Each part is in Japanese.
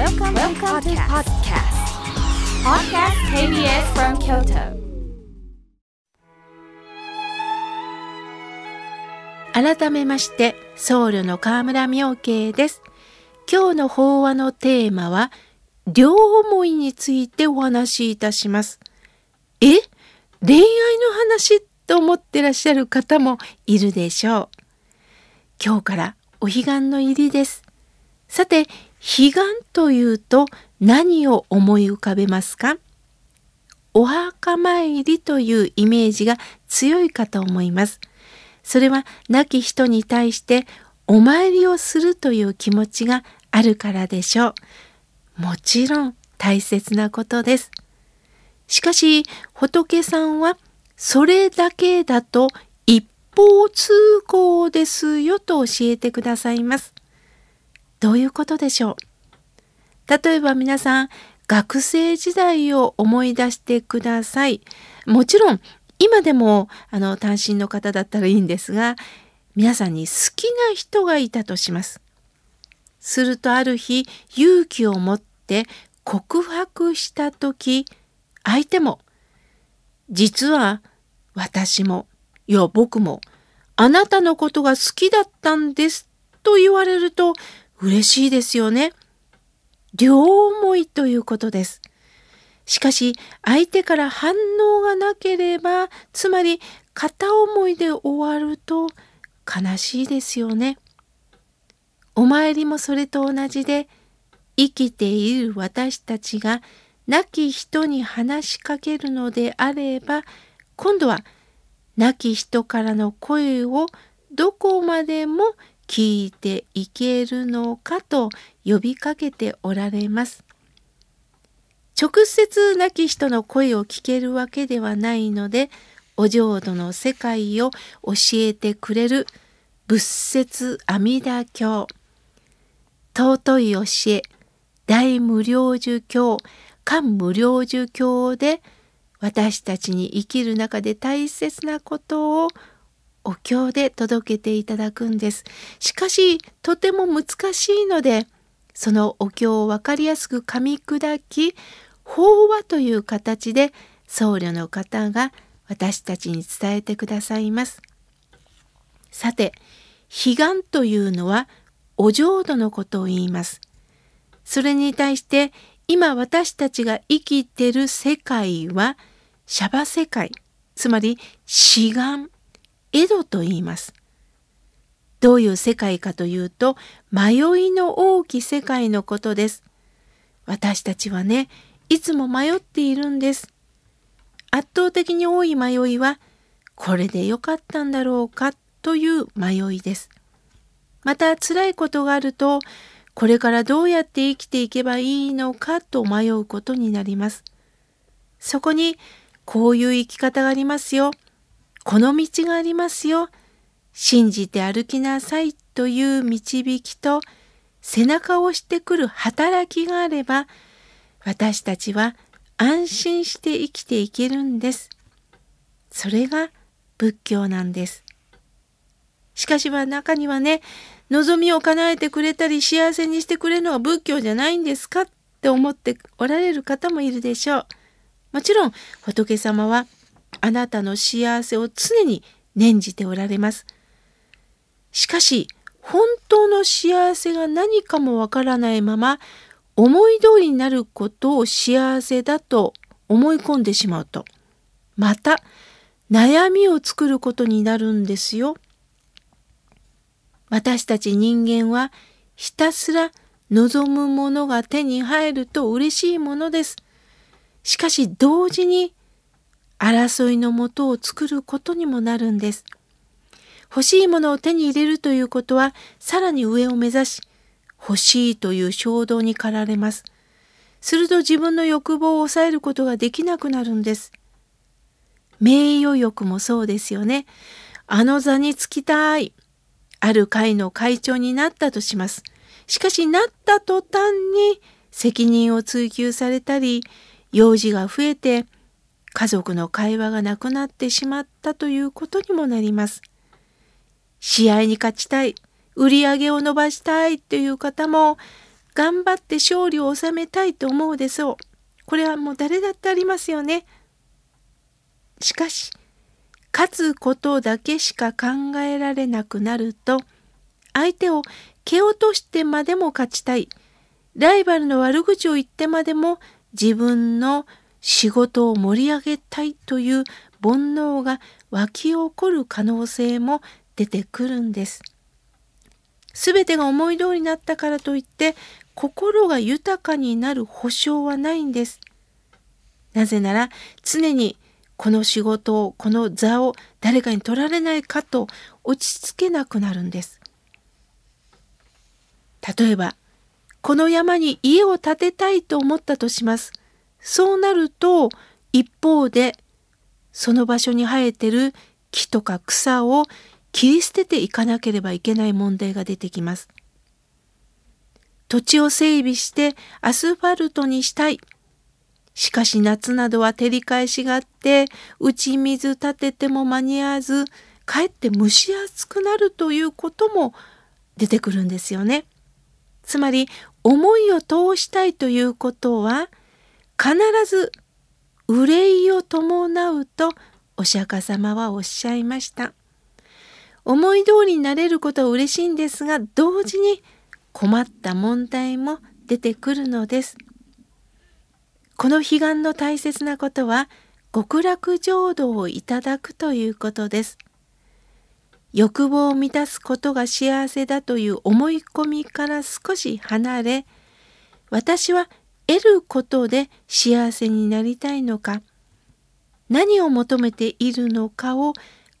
Welcome, Welcome to podcast. Podcast KBS from Kyoto. 改めまして僧侶の河村明慶です。今日の法話のテーマは両思いについてお話しいたします。え？恋愛の話と思ってらっしゃる方もいるでしょう。今日からお彼岸の入りです。さて彼岸というと何を思い浮かべますか？お墓参りというイメージが強いかと思いますそれは亡き人に対してお参りをするという気持ちがあるからでしょう。もちろん大切なことです。しかし仏さんはそれだけだと一方通行ですよと教えてくださいます。どういうことでしょう？例えば皆さん学生時代を思い出してください。もちろん今でもあの単身の方だったらいいんですが皆さんに好きな人がいたとします。するとある日勇気を持って告白した時相手も「実は私もいや僕もあなたのことが好きだったんです」と言われると嬉しいですよね。両思いということです。しかし相手から反応がなければつまり片思いで終わると悲しいですよね。お参りもそれと同じで生きている私たちが亡き人に話しかけるのであれば今度は亡き人からの声をどこまでも聞いていけるのかと呼びかけておられます。直接亡き人の声を聞けるわけではないのでお浄土の世界を教えてくれる仏説阿弥陀経尊い教え大無量寿経漢無量寿経で私たちに生きる中で大切なことをお経で届けていただくんです。しかしとても難しいのでそのお経を分かりやすく噛み砕き法話という形で僧侶の方が私たちに伝えてくださいます。さて、彼岸というのはお浄土のことを言います。それに対して今私たちが生きてる世界はシャバ世界、つまり志願、江戸と言います。どういう世界かというと迷いの大きい世界のことです。私たちはね、いつも迷っているんです。圧倒的に多い迷いは、これでよかったんだろうかという迷いです。また辛いことがあると、これからどうやって生きていけばいいのかと迷うことになります。そこに、こういう生き方がありますよ。この道がありますよ。信じて歩きなさいという導きと、背中を押してくる働きがあれば、私たちは安心して生きていけるんです。それが仏教なんです。しかしは中にはね、望みを叶えてくれたり幸せにしてくれるのは仏教じゃないんですかって思っておられる方もいるでしょう。もちろん仏様はあなたの幸せを常に念じておられます。しかし本当の幸せが何かもわからないまま思い通りになることを幸せだと思い込んでしまうとまた悩みを作ることになるんですよ。私たち人間はひたすら望むものが手に入ると嬉しいものです。しかし同時に争いのもとを作ることにもなるんです。欲しいものを手に入れるということはさらに上を目指し欲しいという衝動に駆られます。すると自分の欲望を抑えることができなくなるんです。名誉欲もそうですよね。あの座につきたい。ある会の会長になったとします。しかしなった途端に責任を追及されたり、用事が増えて家族の会話がなくなってしまったということにもなります。試合に勝ちたい。売り上げを伸ばしたいという方も頑張って勝利を収めたいと思うでしょう。これはもう誰だってありますよね。しかし、勝つことだけしか考えられなくなると、相手を蹴落としてまでも勝ちたい。ライバルの悪口を言ってまでも自分の仕事を盛り上げたいという煩悩が湧き起こる可能性も出てくるんです。すべてが思い通りになったからといって心が豊かになる保証はないんです。なぜなら常にこの仕事をこの座を誰かに取られないかと落ち着けなくなるんです。例えばこの山に家を建てたいと思ったとします。そうなると一方でその場所に生えてる木とか草を切り捨てていかなければいけない問題が出てきます。土地を整備してアスファルトにしたい。しかし夏などは照り返しがあって打ち水立てても間に合わずかえって蒸し暑くなるということも出てくるんですよね。つまり思いを通したいということは必ず憂いを伴うとお釈迦様はおっしゃいました。思い通りになれることは嬉しいんですが同時に困った問題も出てくるのです。この彼岸の大切なことは極楽浄土をいただくということです。欲望を満たすことが幸せだという思い込みから少し離れ私は得ることで幸せになりたいのか何を求めているのかを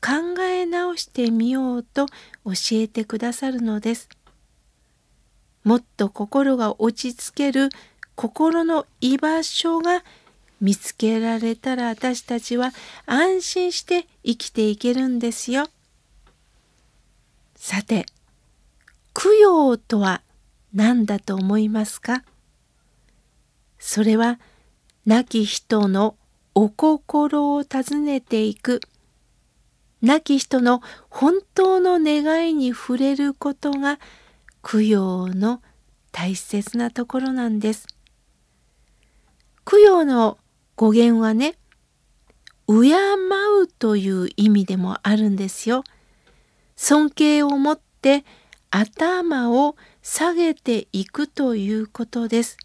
考え直してみようと教えてくださるのです。もっと心が落ち着ける心の居場所が見つけられたら私たちは安心して生きていけるんですよ。さて、供養とは何だと思いますか？それは亡き人のお心を訪ねていく亡き人の本当の願いに触れることが供養の大切なところなんです。供養の語源はね、敬うという意味でもあるんですよ。尊敬を持って頭を下げていくということです。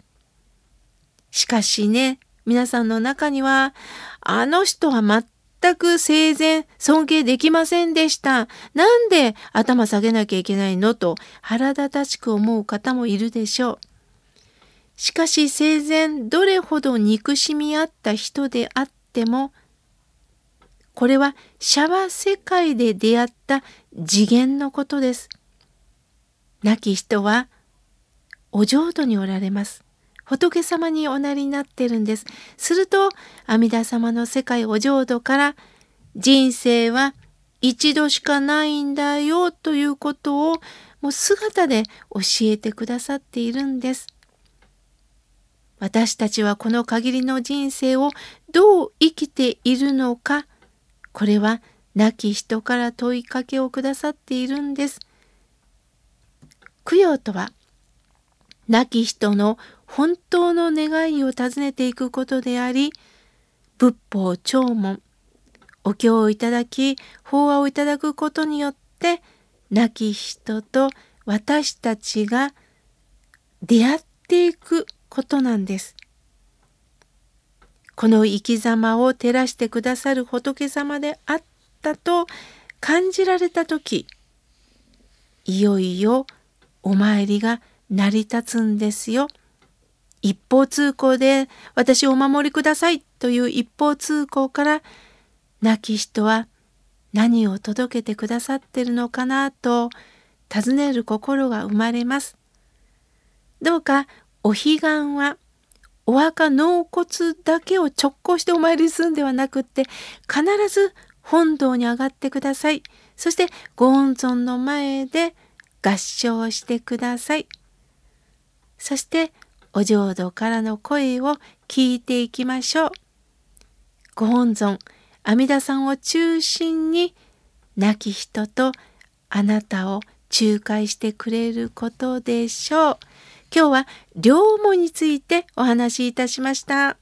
しかしね、皆さんの中には、あの人は全く生前尊敬できませんでした。なんで頭下げなきゃいけないのと腹立たしく思う方もいるでしょう。しかし生前どれほど憎しみ合った人であってもこれはシャワ世界で出会った次元のことです。亡き人はお浄土におられます。仏様におなりになってるんです。すると阿弥陀様の世界お浄土から人生は一度しかないんだよということをもう姿で教えてくださっているんです。私たちはこの限りの人生をどう生きているのかこれは亡き人から問いかけをくださっているんです。供養とは亡き人の本当の願いを尋ねていくことであり仏法聴聞お経をいただき法話をいただくことによって亡き人と私たちが出会っていくことなんです。この生き様を照らしてくださる仏様であったと感じられた時いよいよお参りが成り立つんですよ。一方通行で私をお守りくださいという一方通行から亡き人は何を届けてくださってるのかなと尋ねる心が生まれます。どうかお彼岸はお墓納骨だけを直行してお参りするんではなくって必ず本堂に上がってください。そしてご本尊の前で合唱してください。そしてお浄土からの声を聞いていきましょう。ご本尊阿弥陀さんを中心に亡き人とあなたを仲介してくれることでしょう。今日は両思いについてお話しいたしました。